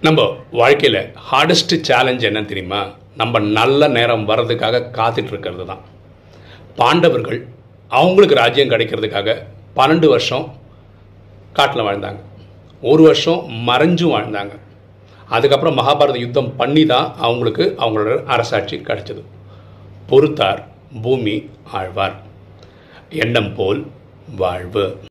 நம்ம வாழ்க்கையில் hardest challenge என்ன தெரியுமா? நம்ம நல்ல நேரம் வர்றதுக்காக காத்துட்டு இருக்கிறது தான். பாண்டவர்கள் அவங்களுக்கு ராஜ்யம் கிடைக்கிறதுக்காக பன்னெண்டு வருஷம் காட்டில் வாழ்ந்தாங்க. ஒரு வருஷம் மறைஞ்சும் வாழ்ந்தாங்க. அதுக்கப்புறம் மகாபாரத யுத்தம் பண்ணி தான் அவங்களுக்கு அவங்களோட அரசாட்சி கிடைச்சது. பொறுத்தார் பூமி ஆழ்வார். எண்ணம் போல் வாழ்வு.